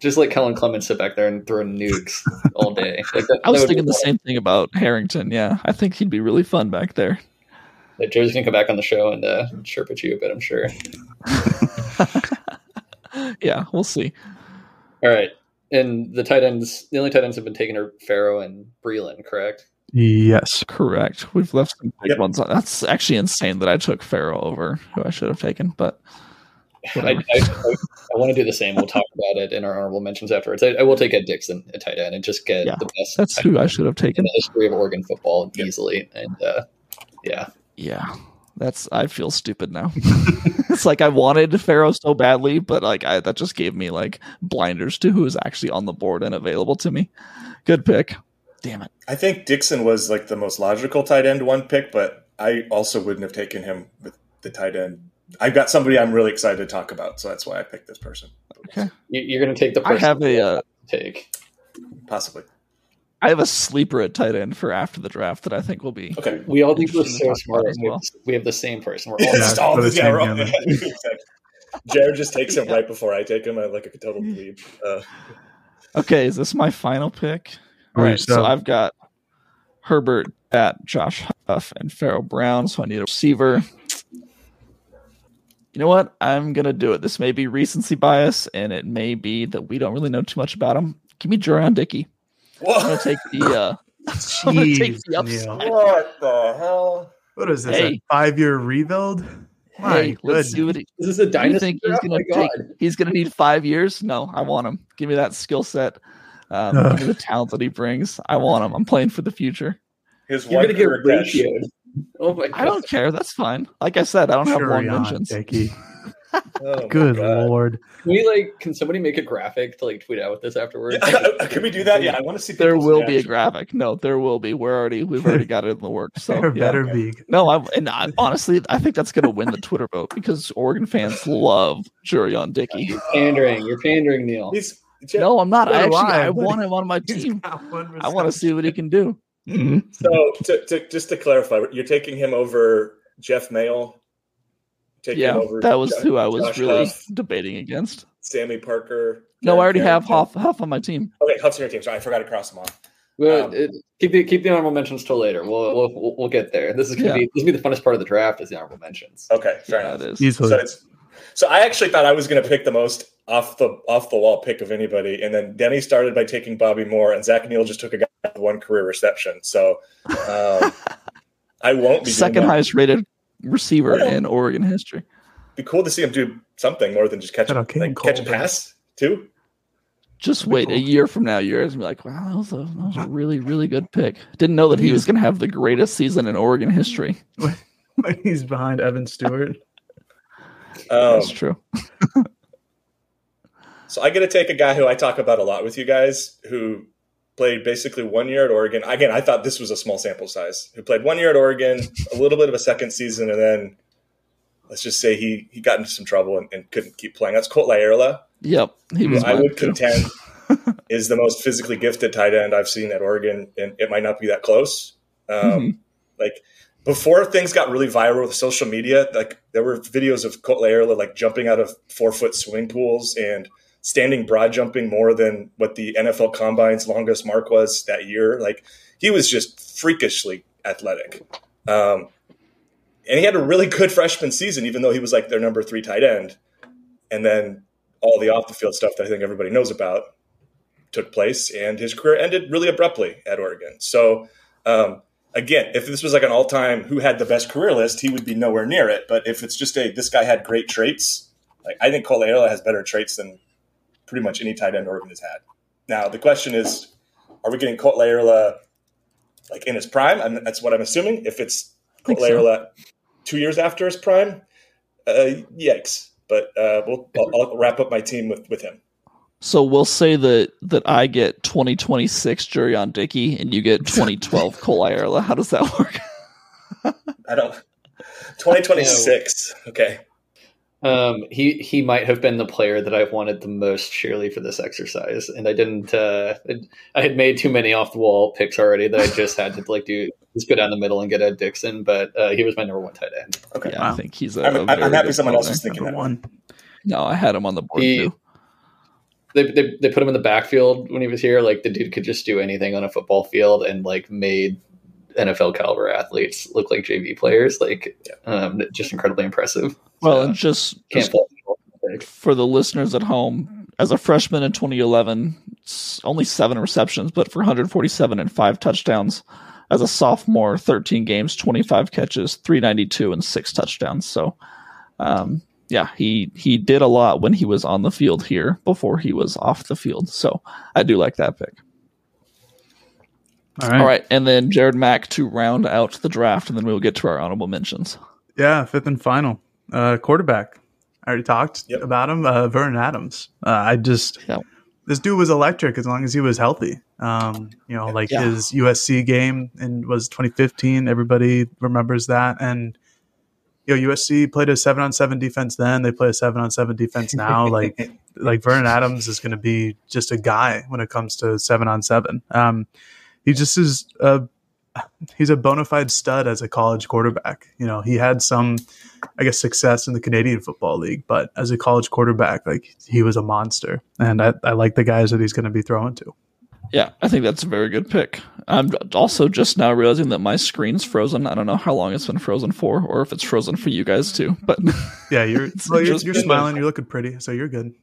S3: Just let Kellen Clemens sit back there and throw nukes all day. Like that,
S2: I was thinking
S3: be
S2: the same thing about Harrington. Yeah, I think he'd be really fun back there.
S3: That Joe's gonna come back on the show and uh, chirp at you a bit. I'm sure.
S2: yeah, we'll see.
S3: All right, and the tight ends. The only tight ends have been taken are Pharaoh and Breeland, correct?
S4: Yes.
S2: Correct. We've left some big
S5: Yep.
S2: ones. on. That's actually insane that I took Pharaoh over who I should have taken, but
S3: I, I, I, I want to do the same. We'll talk about it in our honorable mentions afterwards. I, I will take Ed Dickson at tight end and just get
S2: Yeah,
S3: the best.
S2: that's who I should have
S3: in
S2: taken.
S3: the history of Oregon football
S5: Yep.
S3: easily. And uh, yeah,
S2: Yeah, that's. I feel stupid now. it's like I wanted Pharaoh so badly, but like I that just gave me like blinders to who is actually on the board and available to me. Good pick. Damn it.
S5: I think Dickson was like the most logical tight end one pick, but I also wouldn't have taken him with the tight end. I've got somebody I'm really excited to talk about, so that's why I picked this person.
S2: Okay.
S3: you, you're going to take the
S2: I have a. Uh,
S3: take.
S5: Possibly.
S2: I have a sleeper at tight end for after the draft that I think will be.
S5: Okay.
S3: We all think we're so smart.
S2: as
S3: we,
S2: well.
S3: have, we have the same person. We're all
S4: Yeah.
S5: Just all
S4: the
S5: yeah,
S4: same
S5: we're all-
S4: hammer.
S5: Jared just takes him
S2: Yeah.
S5: right before I take him. I like a total dweeb. Uh,
S2: Okay, is this my final pick? All right, so
S4: so-
S2: I've got Herbert, at Josh Huff, and Pharaoh Brown. So I need a receiver. You know what? I'm gonna do it. This may be recency bias, and it may be that we don't really know too much about him. Give me Jurrion Dickey. I'm gonna take the. uh I'm gonna take
S4: Jeez,
S2: the
S4: Neel.
S2: upside.
S5: what the hell?
S4: What is this?
S2: Hey.
S4: A five year rebuild? My
S2: Hey, let's see
S4: goodness.
S2: what he,
S3: Is this a
S2: you
S3: dynasty?
S2: think he's gonna
S3: Oh my
S2: take.
S3: God.
S2: He's gonna need five years. No, I want him. Give me that skill set. Um, give me the talent that he brings. I want him. I'm playing for the future.
S5: His
S3: You're going to get
S5: career
S3: ratioed. Oh my god!
S2: I don't care. That's fine. Like I said, I don't have long
S4: Shurion
S2: mentions.
S4: Dickey.
S5: Oh
S4: Good
S5: God.
S4: lord.
S3: Can we like? Can somebody make a graphic to like tweet out with this afterwards?
S5: Yeah, uh, uh, Can we do that? Yeah, I want to see.
S2: There
S5: people's
S2: will be a graphic. No, there will be. We're already we've already got it in the works. So
S4: there
S2: yeah.
S4: better be.
S2: No, I and I, honestly, I think that's going to win the Twitter vote because Oregon fans love Jurrion Dickey.
S3: You're pandering. You're pandering, Neel.
S5: He's
S2: No, I'm not. I actually
S4: I,
S2: I want him on my team. I want to see what he can do.
S5: so to, to just to clarify, you're taking him over Jeff Maehl. Taking
S2: Yeah,
S5: over
S2: that was
S5: Jo-
S2: who I was
S5: Josh
S2: really
S5: Huff,
S2: debating against.
S5: Samie Parker.
S2: No, I already
S5: Karen
S2: have
S5: Carrington.
S2: Huff Huff on my team.
S5: Okay, Huff's on your team. Sorry, I forgot to cross them off.
S3: Well,
S5: Um,
S3: it, keep the keep the honorable mentions till later. We'll we'll, we'll, we'll get there. This is gonna
S2: Yeah.
S3: be this will be the funnest part of the draft is the honorable mentions.
S5: Okay, fair
S2: Yeah,
S5: enough.
S2: it is.
S4: Easily.
S5: So, it's, so I actually thought I was going to pick the most off the off the wall pick of anybody, and then Denney started by taking Bobby Moore, and Zach Neel just took a guy with one career reception. So um, I won't be doing
S2: Second
S5: that.
S2: highest rated receiver
S5: Yeah.
S2: in Oregon history.
S5: Be cool to see him do something more than just catch a,
S4: Shout out
S5: like, catch a pass too.
S2: Just wait a year from now, you're gonna be like, wow, that was, a, that was a really, really good pick. Didn't know that he was going to have the greatest season in Oregon history.
S4: When he's behind Evan Stewart.
S5: Um,
S2: That's true.
S5: So I get to take a guy who I talk about a lot with you guys, who played basically one year at Oregon. Again, I thought this was a small sample size. Who played one year at Oregon, a little bit of a second season, and then let's just say he he got into some trouble and, and couldn't keep playing. That's Colt Lyerla,
S2: Yep, he was.
S5: I would
S2: too.
S5: contend is the most physically gifted tight end I've seen at Oregon, and it might not be that close. Um,
S2: Mhm.
S5: Like before things got really viral with social media, like there were videos of Colt Lyerla like jumping out of four foot swimming pools and standing broad jumping more than what the NFL Combine's longest mark was that year. Like he was just freakishly athletic. Um, and he had a really good freshman season, even though he was like their number three tight end. And then all the off the field stuff that I think everybody knows about took place, and his career ended really abruptly at Oregon. So, um, again, if this was like an all time who had the best career list, he would be nowhere near it. But if it's just a this guy had great traits, like I think Colt Lyerla has better traits than pretty much any tight end Oregon has had. Now the question is, are we getting Colt Lyerla like in his prime? And that's what I'm assuming. If it's Colt
S2: Think so.
S5: Two years after his prime, uh, yikes. But uh, we'll, I'll, I'll wrap up my team with, with him.
S2: So we'll say that that I get 2026 Jurrion Dickey and you get 2012 Cole Ireland. How does that work?
S5: I don't. 2026. Okay.
S3: Um, he he might have been the player that I wanted the most surely for this exercise, and I didn't. Uh, I had made too many off the wall picks already that I just had to like do just go down the middle and get Ed Dickson. But uh, he was my number one tight end.
S5: Okay.
S2: Yeah, I think he's a.
S5: I'm,
S2: a
S5: I'm, I'm happy
S2: good
S5: someone else
S2: player.
S5: is thinking
S4: Number
S5: that.
S4: one.
S2: No, I had him on the board
S3: He-
S2: too.
S3: They, they they put him in the backfield when he was here. Like the dude could just do anything on a football field and like made NFL caliber athletes look like JV players. Like um, just incredibly impressive.
S2: Well,
S3: So,
S2: and just,
S3: can't
S2: just for the listeners at home, as a freshman in 2011, only seven receptions, but for 147 and five touchdowns. As a sophomore, 13 games, 25 catches, 392 and six touchdowns. So, um, yeah, he he did a lot when he was on the field here before he was off the field. So I do like that pick.
S4: All right.
S2: All right, and then Jared Mack to round out the draft, and then we'll get to our honorable mentions.
S4: Yeah, fifth and final. Uh, quarterback. I already talked
S5: Yep.
S4: about him. Uh, Vernon Adams. Uh, I just
S2: Yep.
S4: this dude was electric as long as he was healthy. Um, you know, like
S2: Yeah.
S4: his USC game and was 2015. Everybody remembers that. And you know, USC played a seven on seven defense then. They play a seven on seven defense now. like like Vernon Adams is going to be just a guy when it comes to seven on seven. Um, he just is a he's a bona fide stud as a college quarterback. You know, he had some, I guess, success in the Canadian Football League, but as a college quarterback, like he was a monster, and I, I like the guys that he's going to be throwing to.
S2: Yeah, I think that's a very good pick. I'm also just now realizing that my screen's frozen. I don't know how long it's been frozen for, or if it's frozen for you guys too. But
S4: Yeah, you're
S2: It's
S4: well, you're, you're smiling, you're looking pretty, so you're good.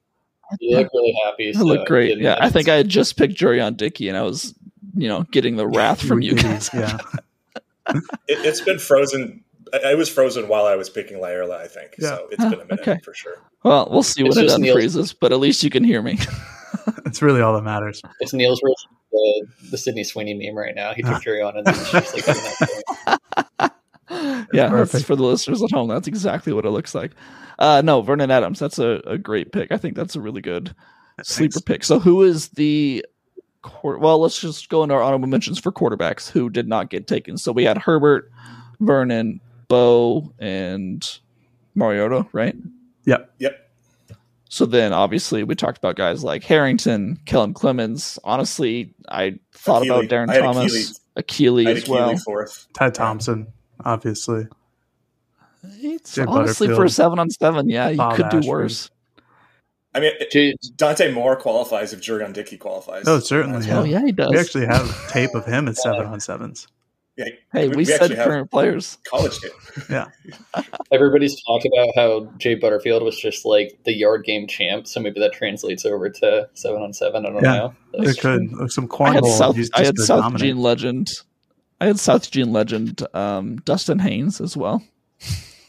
S3: You look really happy.
S2: I look great. Yeah, I think. I had just picked Jurrion Dickey, and I was, you know, getting the wrath from you guys.
S4: yeah.
S5: It, it's been frozen. I, I was frozen while I was picking Lyerla, I think.
S4: Yeah.
S5: So it's been a minute
S2: Okay.
S5: for sure.
S2: Well, we'll see
S3: It's
S2: when it
S3: just Neel's-
S2: unfreezes, but at least you can hear me.
S4: That's really all that matters.
S3: It's Neel's version the, the Sydney Sweeney meme right now. He took Jerry on and then she's like, doing that thing.
S2: Yeah, that's for the listeners at home. That's exactly what it looks like. Uh, no, Vernon Adams. That's a, a great pick. I think that's a really good sleeper pick. So, who is the quar- well? Let's just go into our honorable mentions for quarterbacks who did not get taken. So we had Herbert, Vernon, Bo, and Mariota, right?
S4: Yep.
S5: Yep.
S2: So then, obviously, we talked about guys like Harrington, Kellen Clemens. Honestly, I thought
S5: Achille.
S2: about Darren
S5: I
S2: Thomas,
S5: Achilles,
S2: Achille as well.
S5: fourth.
S4: Ty Thompson, obviously.
S2: It's
S4: Jay
S2: honestly for a seven on seven. Yeah, you
S4: Bob
S2: could do
S4: Ashford.
S2: worse.
S5: I mean,
S3: J-
S5: Dante Moore qualifies if Jurrion Dickey qualifies.
S4: Oh, certainly,
S5: That's
S2: Oh yeah, he does.
S4: We actually have tape of him at seven on sevens.
S5: Yeah,
S2: hey, we, said
S5: actually have
S2: current players.
S5: college tape. Yeah.
S3: Everybody's talked about how Jay Butterfield was just like the yard game champ, so maybe that translates over to seven on seven. I don't
S4: Yeah.
S3: know.
S4: It
S2: That's
S4: could some
S2: I had. South. I had South
S4: dominant.
S2: Eugene legend. I had South Eugene legend um, Dustin Haynes as well.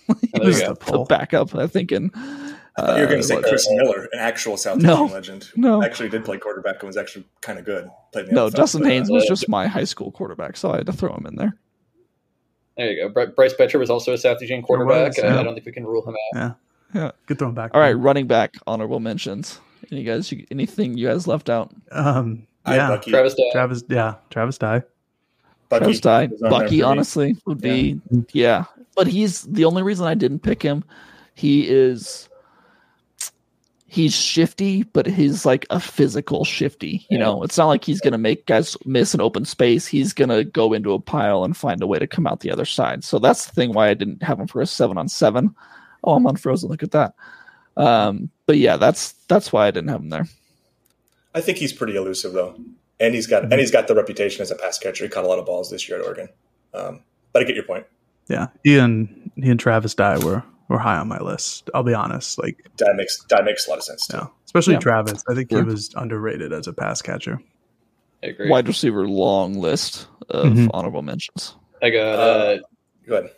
S3: There you
S4: Who's the
S2: The backup, I think. In
S5: I thought You're going
S2: uh,
S5: to say
S2: what-
S5: Chris Miller, an actual South
S2: No.
S5: Asian legend.
S2: No.
S5: actually did play quarterback and was actually kind of good. Played
S2: no,
S5: NFL,
S2: Dustin
S5: but,
S2: Haynes
S5: uh,
S2: was just my high school quarterback, so I had to throw him in there.
S3: There you go. Bry- Bryce Betcher was also a South Eugene quarterback.
S4: was,
S3: Uh,
S4: yeah.
S3: I don't think we can rule him out. Yeah.
S4: Good throwing back.
S2: All right, running back honorable mentions. Any guys? You, anything you guys left out?
S4: Um, yeah.
S5: Bucky.
S3: Travis Dye.
S4: Travis. Yeah. Travis Dye.
S5: Bucky
S2: Travis Dye.
S5: was on there
S2: Bucky, honestly, would be yeah. But he's the only reason I didn't pick him. He is he's shifty, but he's like a physical shifty. You
S3: Yeah.
S2: know, it's not like he's gonna make guys miss an open space. He's gonna go into a pile and find a way to come out the other side. So that's the thing why I didn't have him for a seven on seven. Oh, I'm unfrozen. Look at that. Um, but yeah, that's that's why I didn't have him there.
S5: I think he's pretty elusive though, and he's got and he's got the reputation as a pass catcher. He caught a lot of balls this year at Oregon. Um, but I get your point.
S4: Yeah. He and he and Travis Dye were were high on my list. I'll be honest. Like,
S5: That makes that makes a lot of sense too.
S4: yeah. Especially
S2: Yeah.
S4: Travis. I think
S2: Sure.
S4: he was underrated as a pass catcher.
S3: I agree.
S2: Wide receiver long list of
S4: Mhm.
S2: honorable mentions.
S3: I got
S5: Uh,
S3: uh,
S5: Go ahead.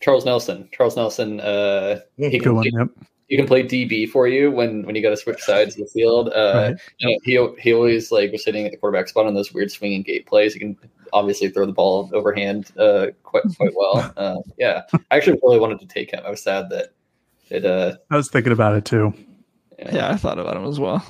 S3: Charles Nelson. Charles Nelson. Uh, he
S4: Good
S3: can
S4: one.
S3: play,
S4: Yep.
S3: he can play DB for you when when you got to switch sides of the field. Uh,
S4: Right.
S3: you know, he he always like was sitting at the quarterback spot on those weird swinging gate plays. He can obviously throw the ball overhand uh, quite quite well. Uh, yeah, I actually really wanted to take him. I was sad that it. Uh,
S4: I was thinking about it too.
S2: Yeah, I thought about him as well.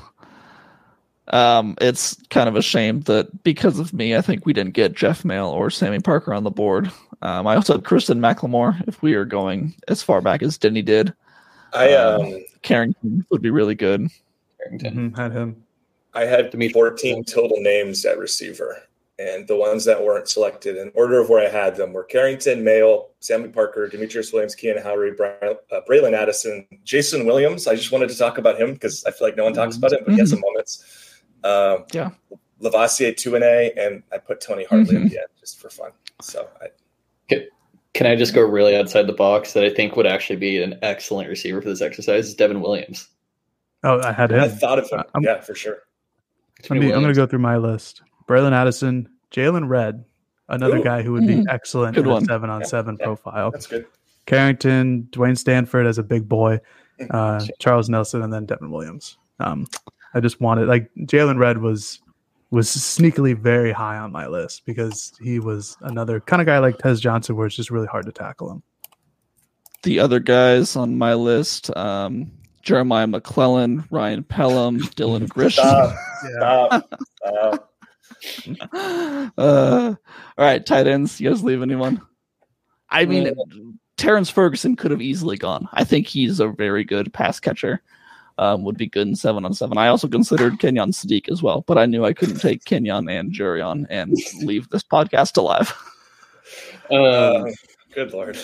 S2: Um, it's kind of a shame that because of me, I think we didn't get Jeff Maehl or Samie Parker on the board. Um, I also had Kristen McLemore if we are going as far back as Denney did.
S5: I
S2: Um,
S5: um
S2: Carrington would be really good.
S3: Harrington.
S4: Mhm, Had him.
S5: I had
S3: Dimitri.
S5: 14 total names at receiver, and the ones that weren't selected in order of where I had them were Carrington, Maehl, Samie Parker, Demetrius Williams, Keenan Howry, Brian, uh, Bralon Addison, Jason Williams. I just wanted to talk about him because I feel like no one talks about him, but he has some moments. Um,
S2: Yeah.
S5: Lavasier, 2 and A, and I put Tony Hartley
S2: Mhm.
S5: at the end just for fun. So I,
S3: Can I just go really outside the box that I think would actually be an excellent receiver for this exercise? Is Devin Williams.
S4: Oh, I had him.
S5: I thought of him.
S4: I'm-
S5: yeah, for sure.
S4: I mean, I'm going to go through my list. Bralon Addison, Jaylon Redd, another
S5: Ooh.
S4: guy who would be
S2: Mm.
S4: excellent
S2: Good
S4: in a seven on seven
S5: Yeah.
S4: profile.
S5: That's good.
S4: Carrington, Dwayne Stanford as a big boy, uh, Charles Nelson, and then Devin Williams. Um, I just wanted like Jaylon Redd was was sneakily very high on my list because he was another kind of guy like Tez Johnson, where it's just really hard to tackle him.
S2: The other guys on my list: um, Jeremiah McClellan, Ryan Pelham, Dylan Grisham.
S5: Stop. Stop. Stop.
S2: uh, all right, tight ends. You guys leave anyone? I mean, Terrence Ferguson could have easily gone. I think he's a very good pass catcher. Um, would be good in seven on seven. I also considered Kenyon Sadiq as well, but I knew I couldn't take Kenyon and Jurrion and leave this podcast alive.
S5: Uh, good lord.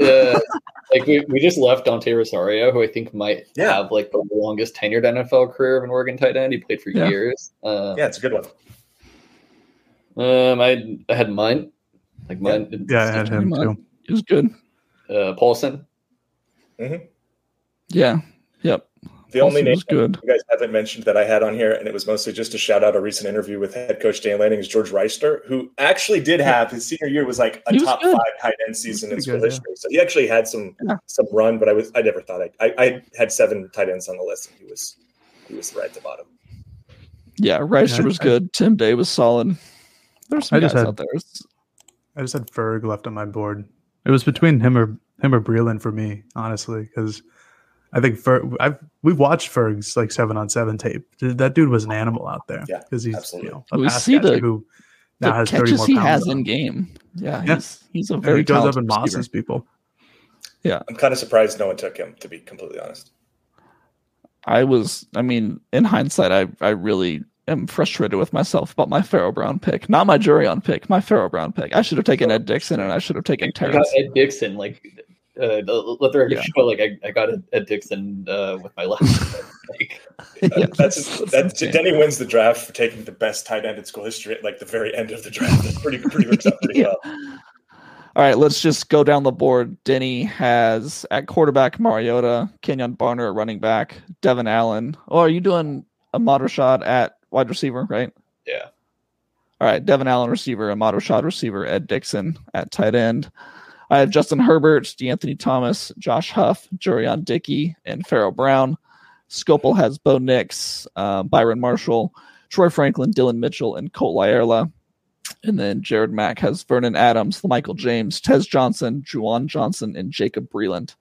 S3: Uh, like we, we just left Dante Rosario, who I think might
S5: Yeah.
S3: have like the longest tenured NFL career of an Oregon tight end. He played for
S2: Yeah.
S3: years. Uh,
S5: Yeah, it's a good one.
S3: Um, I I had mine, like mine.
S4: yeah, I had him too.
S2: It was good.
S3: Uh, Paulson.
S2: Yeah. Yep.
S5: The only
S2: Paulson
S5: name
S2: good.
S5: you guys haven't mentioned that I had on here, and it was mostly just to shout out a recent interview with head coach Dan Lanning, is George Reister, who actually did have his senior year was like a
S2: was
S5: top
S2: good.
S5: five tight end season in school
S4: good, yeah.
S5: history. So he actually had some
S2: Yeah.
S5: some run, but I was I never thought I, I I had seven tight ends on the list, and he was he was right at the bottom.
S2: Yeah. Reister
S4: Yeah,
S2: was
S4: I-
S2: good. Tim Day was solid. There's some
S4: I
S2: guys
S4: just had-
S2: out there.
S4: I just had Ferg left on my board. It was between him or him or Breeland for me, honestly, because I think Fer- I've we've watched Ferg's like seven on seven tape. That dude was an animal out there.
S5: Yeah,
S4: because he's
S5: absolutely.
S4: you know a
S2: We
S4: pass
S2: see the-
S4: who
S2: The
S4: now has thirty
S2: catches
S4: more
S2: he has in game. Yeah,
S4: Yeah.
S2: he's he's a
S4: And
S2: very
S4: he goes up
S2: talented
S4: and
S2: receiver.
S4: mosses people.
S5: Yeah, I'm kind of surprised no one took him. To be completely honest.
S2: I was, I mean, in hindsight, I, I really am frustrated with myself about my Pharaoh Brown pick. Not my Jurrion pick, my Pharaoh Brown pick. I should have taken Ed Dickson and I should have taken
S3: I got
S2: Terrence.
S3: Ed Dickson. Like, uh, let the record
S2: Yeah.
S3: show. Like, I, I got Ed, Ed Dickson uh, with my left. like,
S2: Yeah,
S5: that's
S2: that's
S5: that's. Denney wins the draft for taking the best tight end in school history at like the very end of the draft. That's pretty pretty works out pretty
S2: Yeah.
S5: well.
S2: All right, let's just go down the board. Denney has at quarterback Mariota, Kenjon Barner at running back, Devon Allen. Oh, are you doing a Rashad at wide receiver, right?
S3: yeah.
S2: All right, Devon Allen receiver, a Amato shot receiver, Ed Dickson at tight end. I have Justin Herbert, De'Anthony Thomas, Josh Huff, Jurrion Dickey, and Pharaoh Brown. Skopil has Bo Nix, uh, Byron Marshall, Troy Franklin, Dillon Mitchell, and Colt Lyerla. And then Jared Mack has Vernon Adams, Michael James, Tez Johnson, Juwan Johnson, and Jacob Breeland.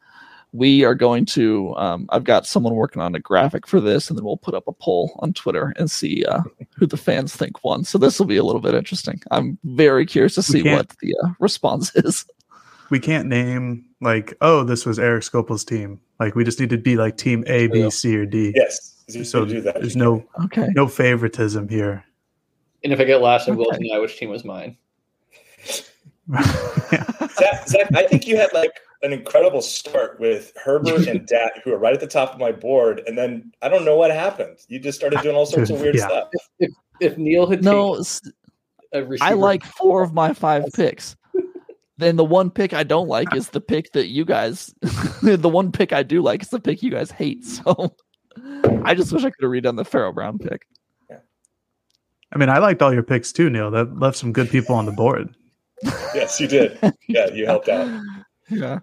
S2: We are going to. Um, I've got someone working on a graphic for this, and then we'll put up a poll on Twitter and see uh, who the fans think won. So this will be a little bit interesting. I'm very curious to see what the uh, response is.
S4: We can't name like, oh, this was Erik Skopil's team. Like we just need to be like team A, B, C, or D.
S5: Yes, you
S4: So
S5: do that.
S4: there's no
S2: Okay.
S4: no favoritism here.
S3: And if I get last, I will
S2: Okay.
S3: deny which team was mine.
S5: Zach, Zach, I think you had like an incredible start with Herbert and Dat, who are right at the top of my board, and then I don't know what happened. You just started doing all sorts of weird
S4: Yeah.
S5: stuff.
S3: If Neel had
S2: No,
S3: taken
S2: s-
S3: a
S2: I like four of my five picks. Then the one pick I don't like is the pick that you guys. the one pick I do like is the pick you guys hate. So I just wish I could have redone the Pharaoh Brown pick.
S4: I mean, I liked all your picks too, Neel. That left some good people on the board.
S5: Yes, you did. Yeah, you helped out.
S2: Yeah.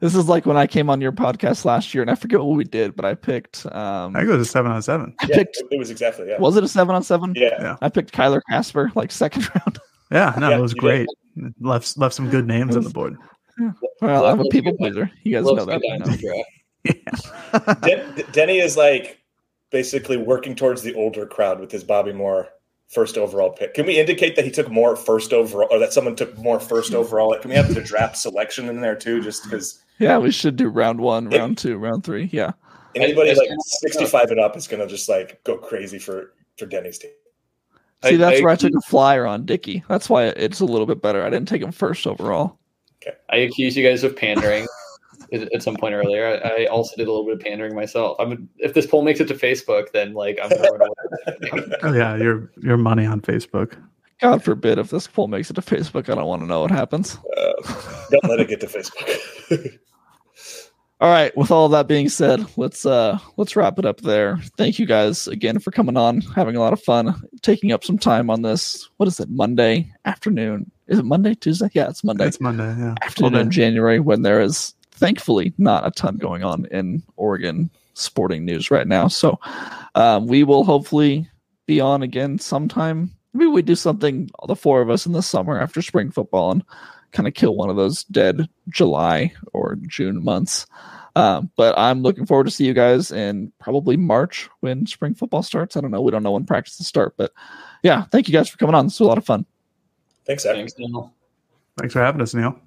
S2: This is like when I came on your podcast last year, and I forget what we did, but I picked. Um,
S4: I think it was a seven on seven.
S2: I
S5: Yeah,
S2: picked.
S5: it was exactly yeah.
S2: Was it a seven on seven?
S5: Yeah,
S4: Yeah.
S2: I picked Kyler Casper, like second round.
S4: Yeah, no,
S5: Yeah,
S4: it was
S5: you
S4: great. Left left some good names on the board.
S2: Well, I'm a people pleaser. You guys know that.
S3: good
S2: by now.
S3: dynasty draft.
S5: Den- Denney is like basically working towards the older crowd with his Bobby Moore first overall pick. Can we indicate that he took more first overall, or that someone took more first overall? Can we have the draft selection in there too? Just because
S2: Yeah, we should do round one,
S5: Yeah.
S2: round two, round three. Yeah.
S5: anybody
S3: I-
S5: like sixty-five and up is going to just like go crazy for for Denney's team.
S2: See,
S3: I-
S2: that's
S3: I
S2: where I took a flyer on Dickey. That's why it's a little bit better. I didn't take him first overall.
S3: I accuse you guys of pandering at at some point earlier. I, I also did a little bit of pandering myself. I'm if this poll makes it to Facebook, then like I'm throwing away.
S4: Oh yeah, your your money on Facebook.
S2: God forbid if this poll makes it to Facebook, I don't want to know what happens.
S5: Uh, don't let it get to Facebook.
S2: All right, with all that being said, let's uh let's wrap it up there. Thank you guys again for coming on, having a lot of fun, taking up some time on this. What is it? Monday afternoon. Is it Monday? Tuesday? Yeah, it's Monday.
S4: It's Monday. Yeah,
S2: afternoon in January when there is thankfully not a ton going on in Oregon sporting news right now. So um, we will hopefully be on again sometime. Maybe we do something, the four of us in the summer after spring football and kind of kill one of those dead July or June months. Um, but I'm looking forward to see you guys in probably March when spring football starts. I don't know. We don't know when practices start, but yeah, thank you guys for coming on. This was a lot of fun.
S5: Thanks, Zach.
S3: Thanks, Neel.
S4: Thanks for having us, Neel.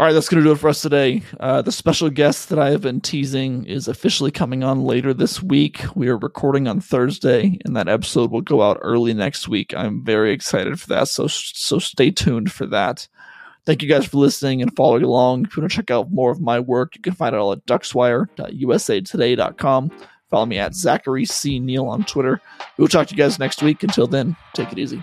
S2: All right, that's going to do it for us today. Uh, the special guest that I have been teasing is officially coming on later this week. We are recording on Thursday, and that episode will go out early next week. I'm very excited for that, so so stay tuned for that. Thank you guys for listening and following along. If you want to check out more of my work, you can find it all at duckswire.usatoday.com. Follow me at Zachary C. Neel on Twitter. We will talk to you guys next week. Until then, take it easy.